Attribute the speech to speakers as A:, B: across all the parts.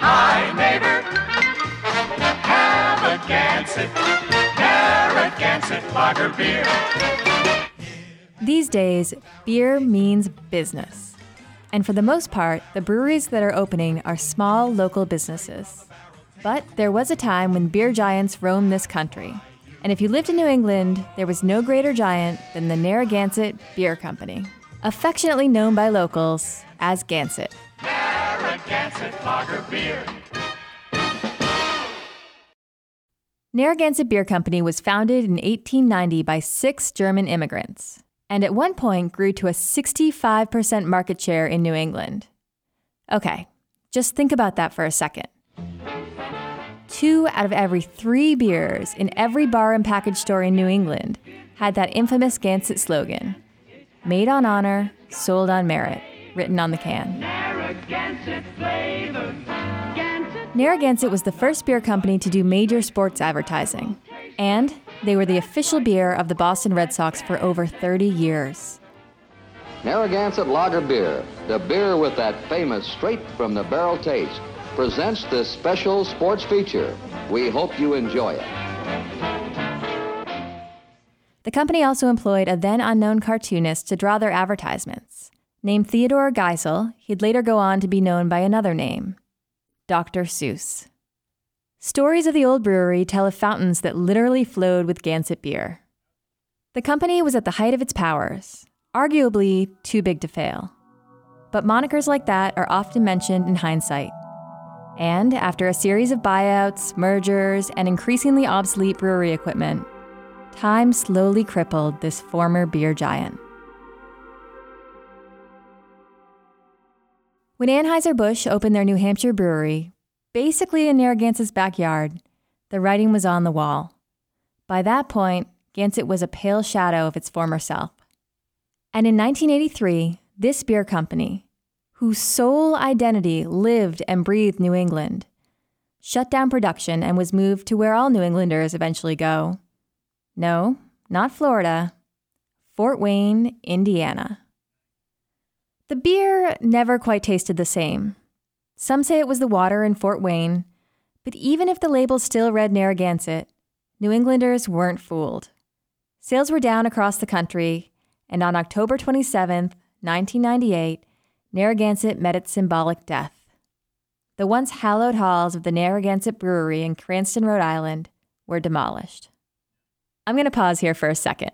A: Hi, neighbor. Lager beer.
B: These days, beer means business. And for the most part, the breweries that are opening are small local businesses. But there was a time when beer giants roamed this country. And if you lived in New England, there was no greater giant than the Narragansett Beer Company, affectionately known by locals as Gansett.
A: Narragansett Lager beer.
B: Narragansett Beer Company was founded in 1890 by six German immigrants, and at one point grew to a 65% market share in New England. Okay, just think about that for a second. Two out of every three beers in every bar and package store in New England had that infamous Gansett slogan Made on honor, sold on merit, written on the can.
A: Narragansett.
B: Narragansett was the first beer company to do major sports advertising, and they were the official beer of the Boston Red Sox for over 30 years.
C: Narragansett Lager Beer, the beer with that famous straight from the barrel taste, presents this special sports feature. We hope you enjoy it.
B: The company also employed a then unknown cartoonist to draw their advertisements. Named Theodore Geisel, he'd later go on to be known by another name Dr. Seuss. Stories of the old brewery tell of fountains that literally flowed with Gansett beer. The company was at the height of its powers, arguably too big to fail. But monikers like that are often mentioned in hindsight. And after a series of buyouts, mergers, and increasingly obsolete brewery equipment, time slowly crippled this former beer giant. When Anheuser-Busch opened their New Hampshire brewery, basically in Narragansett's backyard, the writing was on the wall. By that point, Gansett was a pale shadow of its former self. And in 1983, this beer company, whose sole identity lived and breathed New England, shut down production and was moved to where all New Englanders eventually go. No, not Florida, Fort Wayne, Indiana. The beer never quite tasted the same. Some say it was the water in Fort Wayne, but even if the label still read Narragansett, New Englanders weren't fooled. Sales were down across the country, and on October 27, 1998, Narragansett met its symbolic death. The once hallowed halls of the Narragansett Brewery in Cranston, Rhode Island, were demolished. I'm going to pause here for a second,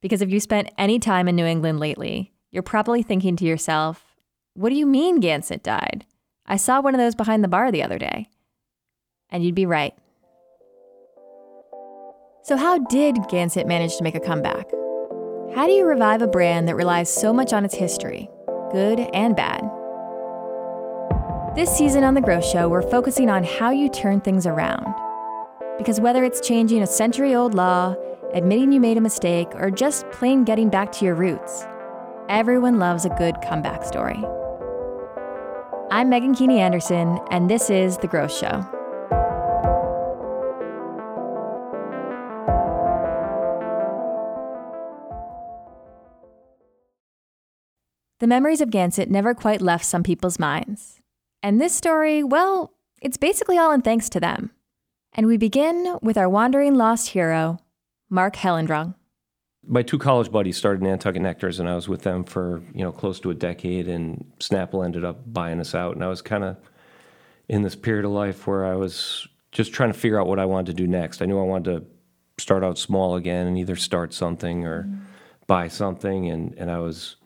B: because if you spent any time in New England lately, you're probably thinking to yourself, what do you mean Gansett died? I saw one of those behind the bar the other day. And you'd be right. So, how did Gansett manage to make a comeback? How do you revive a brand that relies so much on its history, good and bad? This season on The Growth Show, we're focusing on how you turn things around. Because whether it's changing a century old law, admitting you made a mistake, or just plain getting back to your roots, everyone loves a good comeback story. I'm Meghan Keaney Anderson, and this is The Growth Show. The memories of Gansett never quite left some people's minds. And this story, well, it's basically all in thanks to them. And we begin with our wandering lost hero, Mark Hellendrung.
D: My two college buddies started Nantucket Nectars, and I was with them for you know close to a decade. And Snapple ended up buying us out, and I was kind of in this period of life where I was just trying to figure out what I wanted to do next. I knew I wanted to start out small again and either start something or buy something, and and I was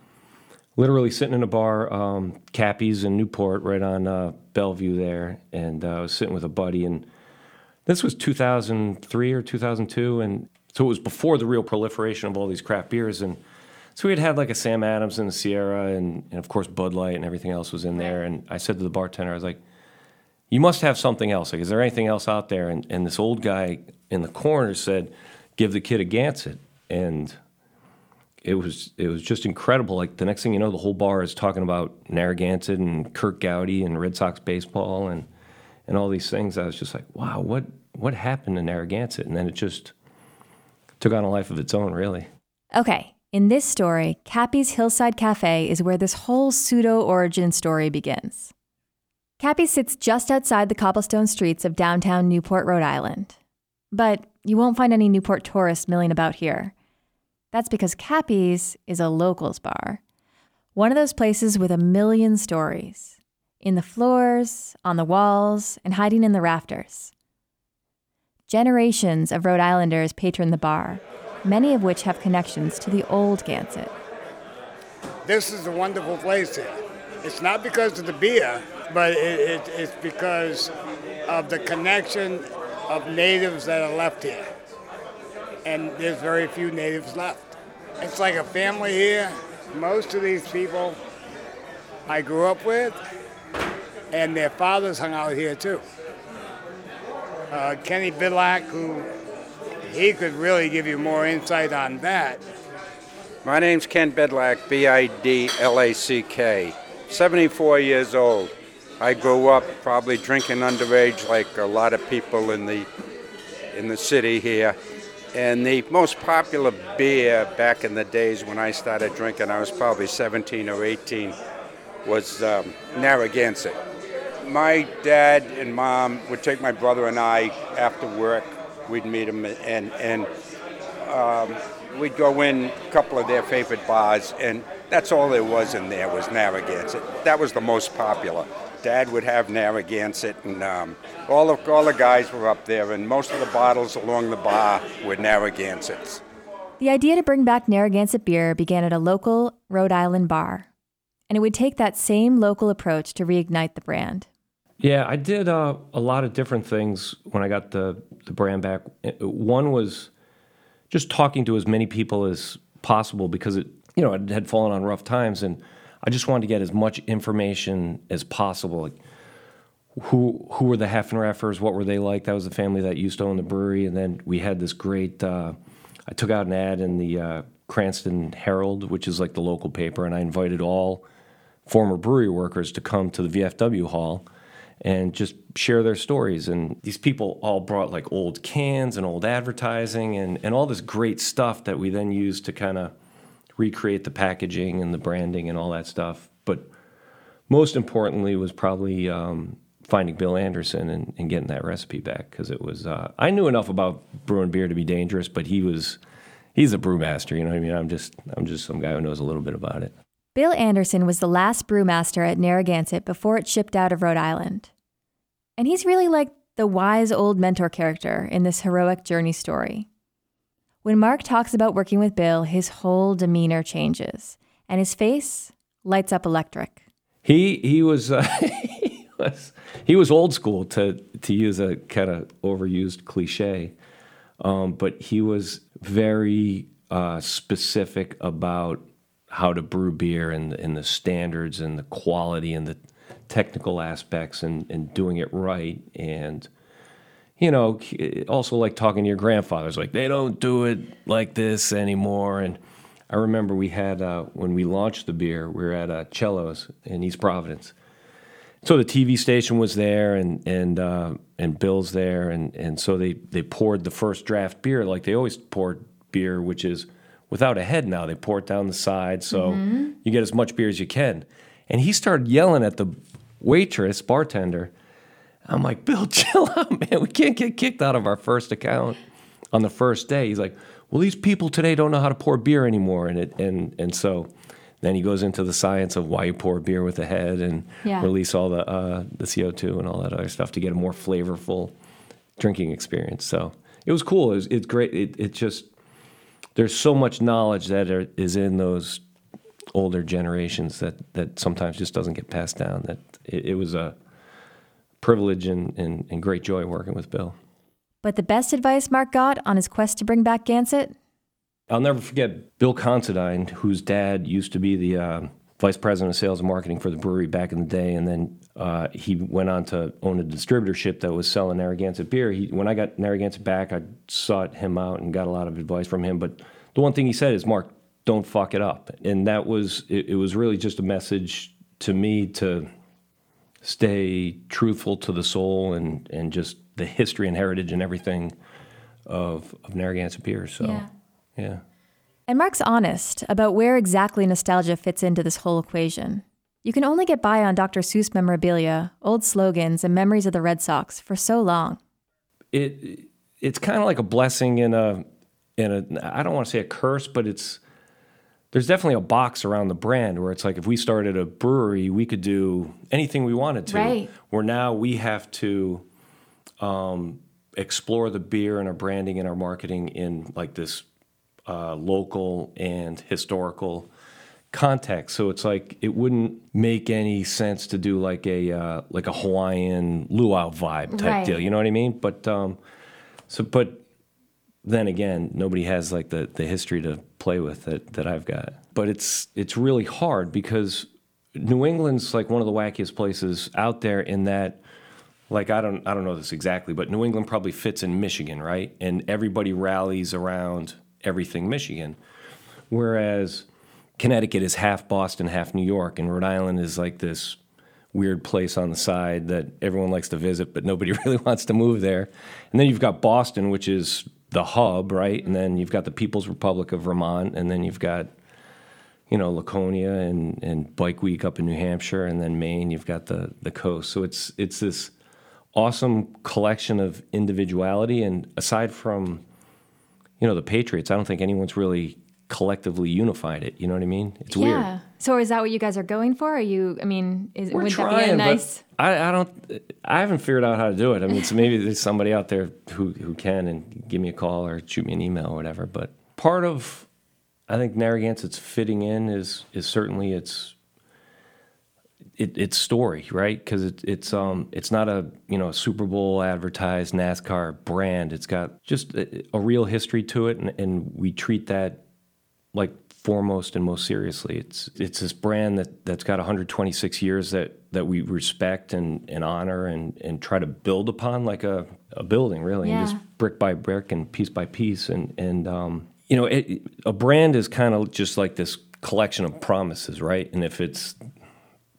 D: literally sitting in a bar, um, Cappy's in Newport, right on uh, Bellevue there, and uh, I was sitting with a buddy, and this was 2003 or 2002, and so it was before the real proliferation of all these craft beers, and so we had had like a Sam Adams and a Sierra, and, and of course Bud Light and everything else was in there, and I said to the bartender, I was like, "You must have something else. Like, is there anything else out there?" And and this old guy in the corner said, "Give the kid a Gansett," and it was it was just incredible. Like the next thing you know, the whole bar is talking about Narragansett and Curt Gowdy and Red Sox baseball and and all these things. I was just like, wow, what what happened to Narragansett? And then it just took on a life of its own, really.
B: Okay, In this story, Cappy's Hillside Cafe is where this whole pseudo origin story begins. Cappy sits just outside the cobblestone streets of downtown Newport, Rhode Island. But you won't find any Newport tourists milling about here. That's because Cappy's is a locals bar. One of those places with a million stories in the floors, on the walls, and hiding in the rafters. Generations of Rhode Islanders patron the bar, many of which have connections to the old Gansett.
E: This is a wonderful place here. It's not because of the beer, but it, it, it's because of the connection of natives that are left here. And there's very few natives left. It's like a family here. Most of these people I grew up with, and their fathers hung out here too. Uh, Kenny Bidlack, who he could really give you more insight on that.
F: My name's Ken Bidlack, B I D L A C K. 74 years old. I grew up probably drinking underage like a lot of people in the in the city here. And the most popular beer back in the days when I started drinking, I was probably 17 or 18, was um, Narragansett. My dad and mom would take my brother and I after work. We'd meet them and and um, we'd go in a couple of their favorite bars, and that's all there was in there was Narragansett. That was the most popular. Dad would have Narragansett, and um, all the all the guys were up there, and most of the bottles along the bar were Narragansetts.
B: The idea to bring back Narragansett beer began at a local Rhode Island bar, and it would take that same local approach to reignite the brand.
D: Yeah, I did uh, a lot of different things when I got the, the brand back. One was just talking to as many people as possible because it, you know, it had fallen on rough times, and I just wanted to get as much information as possible. Like who who were the Haffenreffers? What were they like? That was the family that used to own the brewery, and then we had this great. Uh, I took out an ad in the uh, Cranston Herald, which is like the local paper, and I invited all former brewery workers to come to the VFW hall and just share their stories. And these people all brought like old cans and old advertising and, and all this great stuff that we then used to kind of recreate the packaging and the branding and all that stuff. But most importantly was probably um, finding Bill Anderson and, and, getting that recipe back because it was uh, I knew enough about brewing beer to be dangerous, but he was he's a brewmaster. You know what I mean? I'm just I'm just some guy who knows a little bit about it.
B: Bill Anderson was the last brewmaster at Narragansett before it shipped out of Rhode Island. And he's really like the wise old mentor character in this heroic journey story. When Mark talks about working with Bill, his whole demeanor changes, and his face lights up electric.
D: He he was uh, he was he was old school to to use a kind of overused cliche, um, but he was very uh, specific about how to brew beer and and the standards and the quality and the technical aspects and, and doing it right. And you know also like talking to your grandfathers like they don't do it like this anymore. And i remember we had uh, when we launched the beer we were at uh, cellos in east providence. So the tv station was there and and uh, and bill's there. And and so they they poured the first draft beer like they always poured beer which is without a head now. They pour it down the side so mm-hmm. you get as much beer as you can. And he started yelling at the waitress, bartender. I'm like, Bill, chill out, man. We can't get kicked out of our first account on the first day. He's like, well, these people today don't know how to pour beer anymore, and it and and so then he goes into the science of why you pour beer with the head and yeah. release all the uh, the CO2 and all that other stuff to get a more flavorful drinking experience. So it was cool. It was, it's great. It, it just there's so much knowledge that are, is in those older generations that that sometimes just doesn't get passed down. That it, it was a privilege and, and, and great joy working with Bill.
B: But the best advice Mark got on his quest to bring back Gansett?
D: I'll never forget Bill Considine, whose dad used to be the uh, vice president of sales and marketing for the brewery back in the day, and then uh, he went on to own a distributorship that was selling Narragansett beer. He, when I got Narragansett back, I sought him out and got a lot of advice from him. But the one thing he said is, Mark, don't fuck it up. And that was, it, it was really just a message to me to stay truthful to the soul and, and just the history and heritage and everything of, of Narragansett beer. So, yeah. yeah.
B: And Mark's honest about where exactly nostalgia fits into this whole equation. You can only get by on Dr. Seuss memorabilia, old slogans, and memories of the Red Sox for so long.
D: It it's kind of like a blessing in a in a I don't want to say a curse, but it's there's definitely a box around the brand where it's like if we started a brewery, we could do anything we wanted to.
B: Right.
D: Where now we have to um, explore the beer and our branding and our marketing in like this uh, local and historical context. So it's like it wouldn't make any sense to do like a uh, like a Hawaiian luau vibe type
B: Right.
D: deal. You know what I mean? But um, so but then again, nobody has like the, the history to play with that, that I've got. But it's it's really hard because New England's like one of the wackiest places out there in that like I don't I don't know this exactly, but New England probably fits in Michigan, right? And everybody rallies around everything Michigan. Whereas Connecticut is half Boston, half New York, and Rhode Island is like this weird place on the side that everyone likes to visit, but nobody really wants to move there. And then you've got Boston, which is the hub, right? And then you've got the People's Republic of Vermont, and then you've got, you know, Laconia and, and Bike Week up in New Hampshire, and then Maine, you've got the, the coast. So it's it's this awesome collection of individuality. And aside from, you know, the Patriots, I don't think anyone's really collectively unified it. You know what I mean? It's weird.
B: So is that what you guys are going for? Are you? I mean, is,
D: We're
B: would
D: trying,
B: that be a nice?
D: I, I don't. I haven't figured out how to do it. I mean, so maybe there's somebody out there who who can and give me a call or shoot me an email or whatever. But part of, I think Narragansett's fitting in is is certainly its it, its story, right? Because it, it's um it's not a you know a Super Bowl advertised NASCAR brand. It's got just a, a real history to it, and, and we treat that like foremost and most seriously. It's it's this brand that that's got 126 years that that we respect and, and honor and, and try to build upon like a, a building really, and just brick by brick and piece by piece. And and um, you know, it, a brand is kind of just like this collection of promises, right? And if it's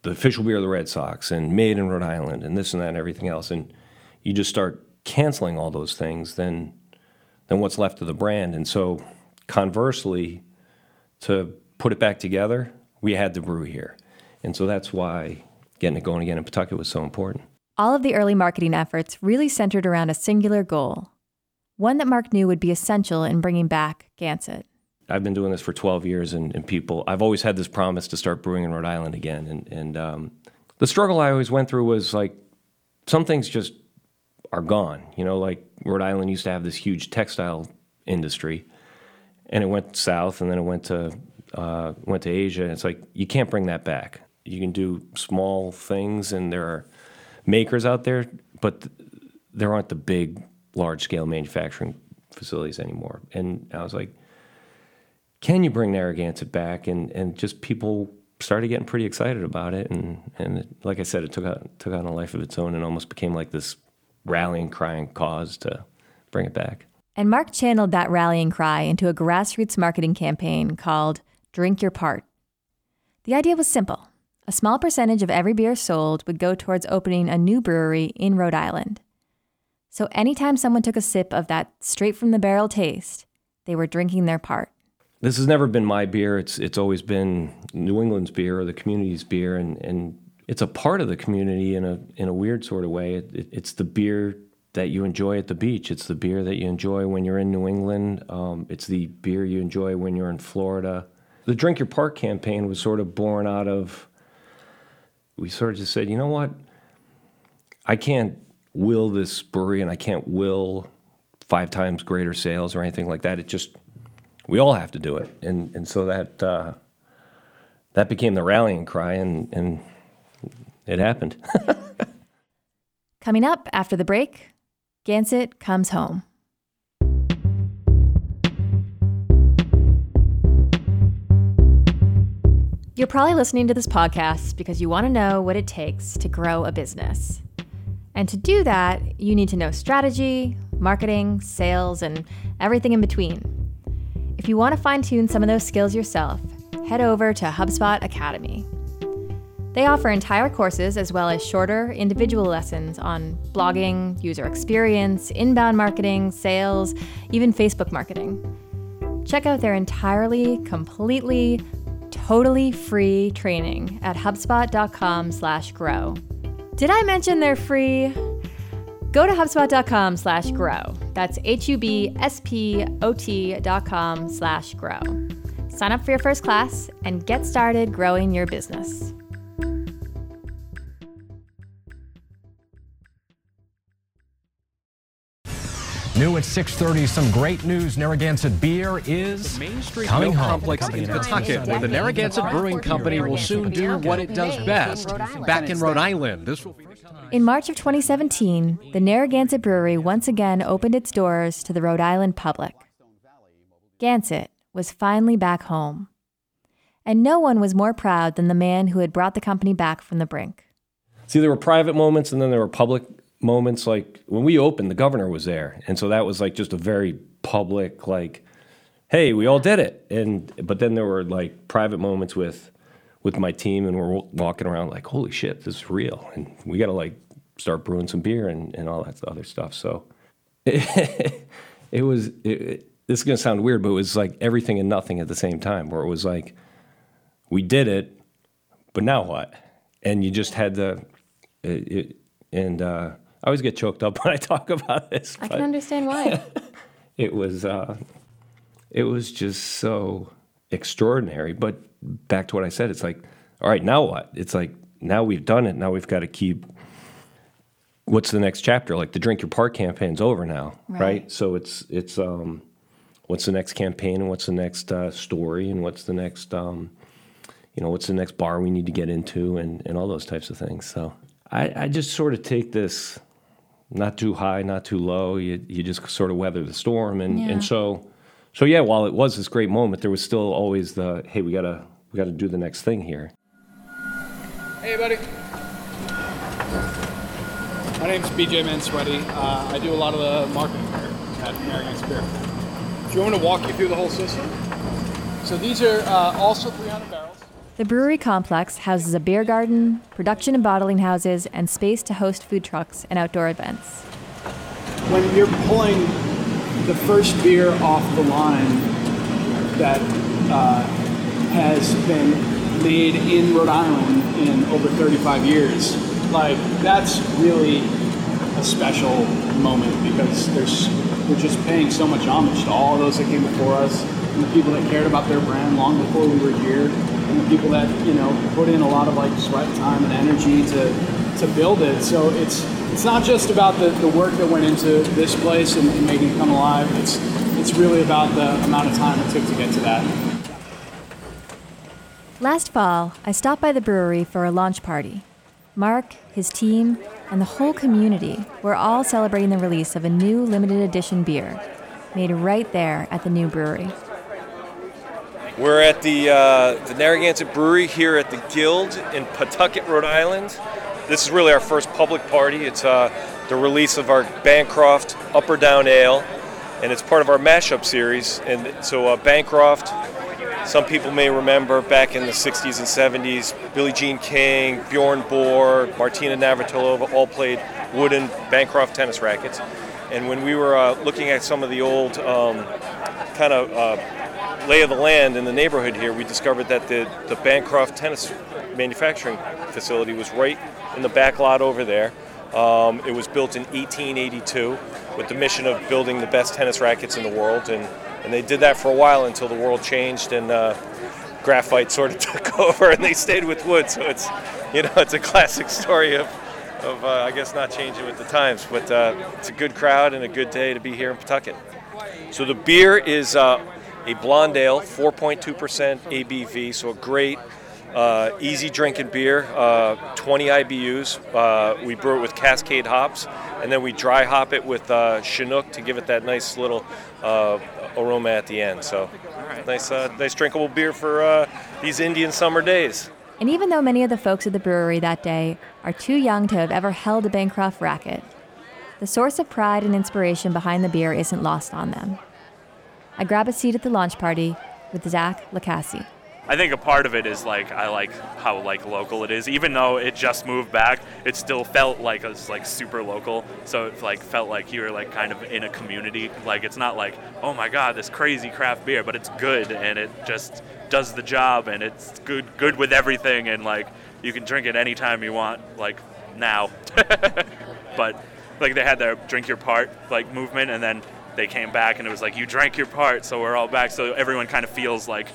D: the official beer of the Red Sox and made in Rhode Island and this and that and everything else, and you just start canceling all those things, then then what's left of the brand? And so conversely, to put it back together, we had to brew here. And so that's why getting it going again in Pawtucket was so important.
B: All of the early marketing efforts really centered around a singular goal, one that Mark knew would be essential in bringing back Gansett.
D: I've been doing this for 12 years, and, and people, I've always had this promise to start brewing in Rhode Island again. And, and um, the struggle I always went through was like, some things just are gone. You know, like Rhode Island used to have this huge textile industry, and it went south, and then it went to uh, went to Asia. And it's like you can't bring that back. You can do small things, and there are makers out there, but th- there aren't the big, large scale manufacturing facilities anymore. And I was like, can you bring Narragansett back? And and just people started getting pretty excited about it. And and it, like I said, it took on took on a life of its own and almost became like this rallying crying cause to bring it back.
B: And Mark channeled that rallying cry into a grassroots marketing campaign called Drink Your Part. The idea was simple a small percentage of every beer sold would go towards opening a new brewery in Rhode Island. So anytime someone took a sip of that straight from the barrel taste, they were drinking their part.
D: This has never been my beer. It's it's always been New England's beer or the community's beer, and, and it's a part of the community in a in a weird sort of way. It, it, it's the beer that you enjoy at the beach. It's the beer that you enjoy when you're in New England. Um, it's the beer you enjoy when you're in Florida. The Drink Your Part campaign was sort of born out of. We sort of just said, you know what? I can't will this brewery, and I can't will five times greater sales or anything like that. It just we all have to do it, and and so that uh, that became the rallying cry, and and it happened.
B: Coming up after the break, Gansett comes home. You're probably listening to this podcast because you want to know what it takes to grow a business. And to do that, you need to know strategy, marketing, sales, and everything in between. If you want to fine tune some of those skills yourself, head over to HubSpot Academy. They offer entire courses as well as shorter individual lessons on blogging, user experience, inbound marketing, sales, even Facebook marketing. Check out their entirely, completely, totally free training at hubspot.com/grow. Did I mention they're free? Go to HubSpot.com slash grow. That's H-U-B-S-P-O-T dot com slash grow. Sign up for your first class and get started growing your business.
G: New at 6:30, some great news. Narragansett Beer is
H: Main Street
G: coming home.
H: Complex in Pawtucket, where the Narragansett Brewing Company will soon do what it does best. Back in Rhode Island, this will be.
B: In March of 2017, the Narragansett Brewery once again opened its doors to the Rhode Island public. Gansett was finally back home. And no one was more proud than the man who had brought the company back from the brink.
D: See, there were private moments and then there were public moments. Like when we opened, the governor was there, and so that was like just a very public, like, "Hey, we all did it." And but then there were like private moments with with my team, and we're walking around like, "Holy shit, this is real!" And we got to like start brewing some beer and, and all that other stuff. So it, was. It, it- this is gonna sound weird, but it was like everything and nothing at the same time. Where it was like, we did it, but now what? And you just had to. It, it, and uh, I always get choked up when I talk about this.
B: I can understand why.
D: it was uh, it was just so extraordinary. But back to what I said, it's like, all right, now what? It's like now we've done it. Now we've got to keep. What's the next chapter? Like the Drink Your Part campaign's over now, right?
B: Right.
D: So it's it's um, what's the next campaign and what's the next uh, story and what's the next um, you know, what's the next bar we need to get into and, and all those types of things. So I, I just sort of take this not too high, not too low. You, you just sort of weather the storm. And,
B: Yeah.
D: and so, so yeah, while it was this great moment, there was still always the, hey, we gotta, we gotta do the next thing here.
I: Hey, buddy. My name's BJ Manswetti. Uh, I do a lot of the marketing here at Narragansett Beer. Do you want me to walk you through the whole system? So these are uh, also 300 barrels.
B: The brewery complex houses a beer garden, production and bottling houses, and space to host food trucks and outdoor events.
I: When you're pulling the first beer off the line that uh, has been made in Rhode Island in over 35 years, like that's really a special moment because there's we're just paying so much homage to all those that came before us and the people that cared about their brand long before we were here and the people that you know put in a lot of like sweat time and energy to to build it so it's it's not just about the, the work that went into this place and, and making it come alive it's it's really about the amount of time it took to get to that
B: Last fall, I stopped by the brewery for a launch party. Mark, his team, and the whole community were all celebrating the release of a new limited edition beer made right there at the new brewery.
J: We're at the uh, the Narragansett Brewery here at the Guild in Pawtucket, Rhode Island. This is really our first public party. It's uh, the release of our Bancroft Up or Down Ale, and it's part of our mashup series. And so uh, Bancroft, some people may remember back in the 60s and 70s, Billie Jean King, Bjorn Borg, Martina Navratilova all played wooden Bancroft tennis rackets. And when we were uh, looking at some of the old um, kind of uh, lay of the land in the neighborhood here, we discovered that the, the Bancroft tennis manufacturing facility was right in the back lot over there. Um, it was built in 1882 with the mission of building the best tennis rackets in the world, and, and they did that for a while until the world changed and uh, graphite sort of took over, and they stayed with wood. So it's, you know, it's a classic story of, of uh, I guess not changing with the times, but uh, it's a good crowd and a good day to be here in Pawtucket. So the beer is uh, a blonde ale, 4.2% ABV, so a great, uh, easy drinking beer. Uh, 20 IBUs. Uh, we brew it with Cascade hops, and then we dry hop it with uh, Chinook to give it that nice little uh, aroma at the end. So nice, uh, nice drinkable beer for uh, these Indian summer days.
B: And even though many of the folks at the brewery that day are too young to have ever held a Bancroft racket, the source of pride and inspiration behind the beer isn't lost on them. I grab a seat at the launch party with Zach Lacassie.
K: I think a part of it is like I like how like local it is. Even though it just moved back, it still felt like it's like super local. So it like felt like you were like kind of in a community. Like it's not like oh my god this crazy craft beer, but it's good and it just does the job and it's good good with everything and like you can drink it anytime you want like now. but like they had their drink your part like movement and then they came back and it was like you drank your part so we're all back so everyone kind of feels like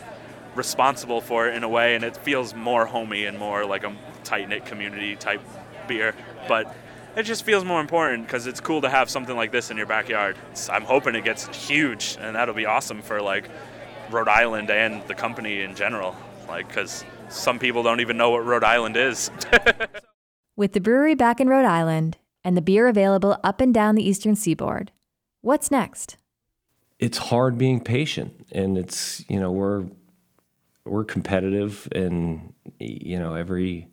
K: responsible for it in a way, and it feels more homey and more like a tight knit community type beer. But it just feels more important because it's cool to have something like this in your backyard. It's, I'm hoping it gets huge, and that'll be awesome for like Rhode Island and the company in general. Like, because some people don't even know what Rhode Island is.
B: With the brewery back in Rhode Island and the beer available up and down the eastern seaboard, what's next?
D: It's hard being patient, and it's you know we're we're competitive and you know every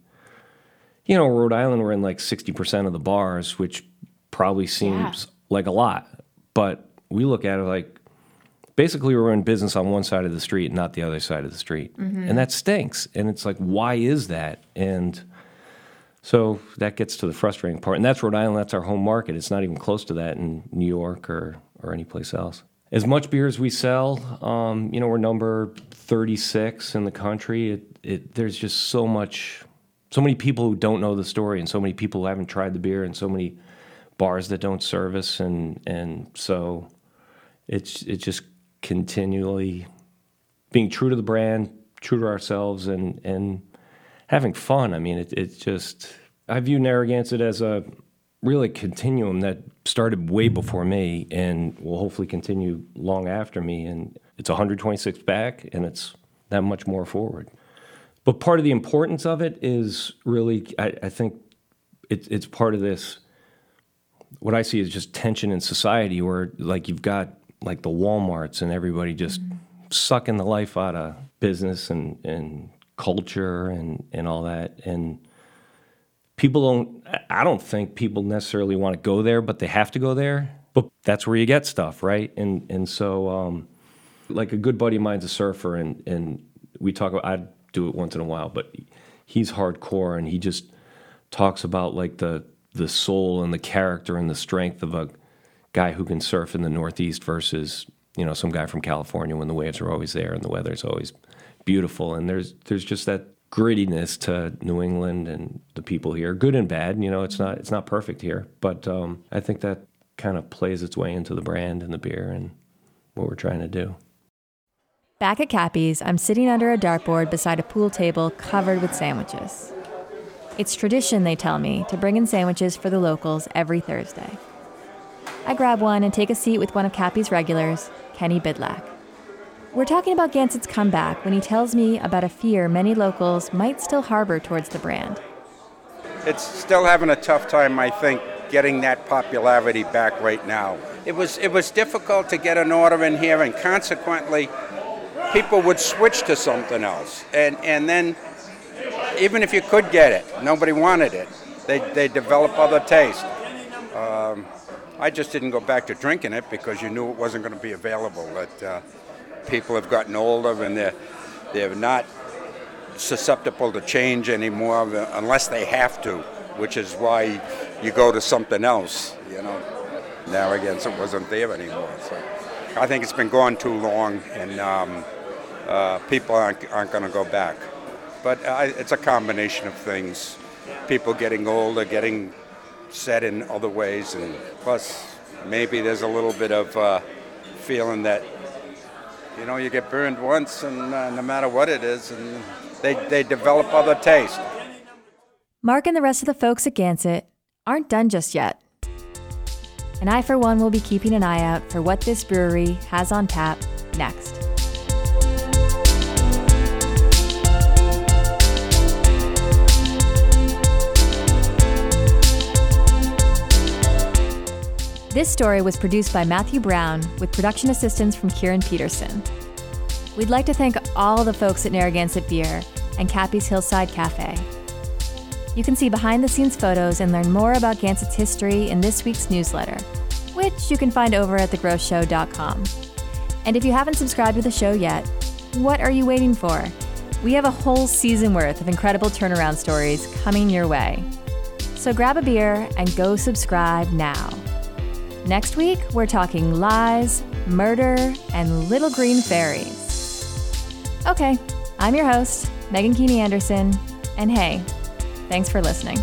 D: you know Rhode Island we're in like 60% of the bars which probably seems yeah. like a lot but we look at it like basically we're in business on one side of the street and not the other side of the street mm-hmm. and that stinks and it's like why is that and so that gets to the frustrating part. And that's Rhode Island. That's our home market. It's not even close to that in New York or or any place else. As much beer as we sell, um, you know, we're number 36 in the country. It, it, there's just so much, so many people who don't know the story, and so many people who haven't tried the beer, and so many bars that don't service, and and so it's it's just continually being true to the brand, true to ourselves, and and having fun. I mean, it, it's just I view Narragansett as a really continuum that started way before me and will hopefully continue long after me. And it's 126 back and it's that much more forward. But part of the importance of it is really, I, I think it's, it's part of this. What I see is just tension in society where, like, you've got like the Walmarts and everybody just mm-hmm. sucking the life out of business and, and culture and, and all that. And people don't i don't think people necessarily want to go there but they have to go there but that's where you get stuff right and and so um, like a good buddy of mine's a surfer and and we talk about i do it once in a while but he's hardcore and he just talks about like the the soul and the character and the strength of a guy who can surf in the northeast versus you know some guy from california when the waves are always there and the weather's always beautiful and there's there's just that grittiness to New England and the people here, good and bad. You know, it's not it's not perfect here, but um, I think that kind of plays its way into the brand and the beer and what we're trying to do.
B: Back at Cappy's, I'm sitting under a dartboard beside a pool table covered with sandwiches. It's tradition, they tell me, to bring in sandwiches for the locals every Thursday. I grab one and take a seat with one of Cappy's regulars, Kenny Bidlack. We're talking about Gansett's comeback when he tells me about a fear many locals might still harbor towards the brand.
F: It's still having a tough time, I think, getting that popularity back right now. It was it was difficult to get an order in here, and consequently, people would switch to something else, and and then even if you could get it, nobody wanted it. They they develop other tastes. Um, I just didn't go back to drinking it because you knew it wasn't going to be available. But uh, people have gotten older and they're they're not susceptible to change anymore unless they have to, which is why you go to something else. You know, Now again, it wasn't there anymore. So I think it's been gone too long, and um, uh, people aren't, aren't going to go back. But uh, it's a combination of things. People getting older, getting set in other ways, and plus maybe there's a little bit of uh, feeling that you know, you get burned once, and uh, no matter what it is, and they, they develop other tastes.
B: Mark and the rest of the folks at Gansett aren't done just yet. And I, for one, will be keeping an eye out for what this brewery has on tap next. This story was produced by Matthew Brown with production assistance from Kieran Peterson. We'd like to thank all the folks at Narragansett Beer and Cappy's Hillside Cafe. You can see behind the scenes photos and learn more about Gansett's history in this week's newsletter, which you can find over at thegrowthshow.com. And if you haven't subscribed to the show yet, what are you waiting for? We have a whole season worth of incredible turnaround stories coming your way. So grab a beer and go subscribe now. Next week, we're talking lies, murder, and little green fairies. Okay, I'm your host, Meghan Keaney Anderson, and hey, thanks for listening.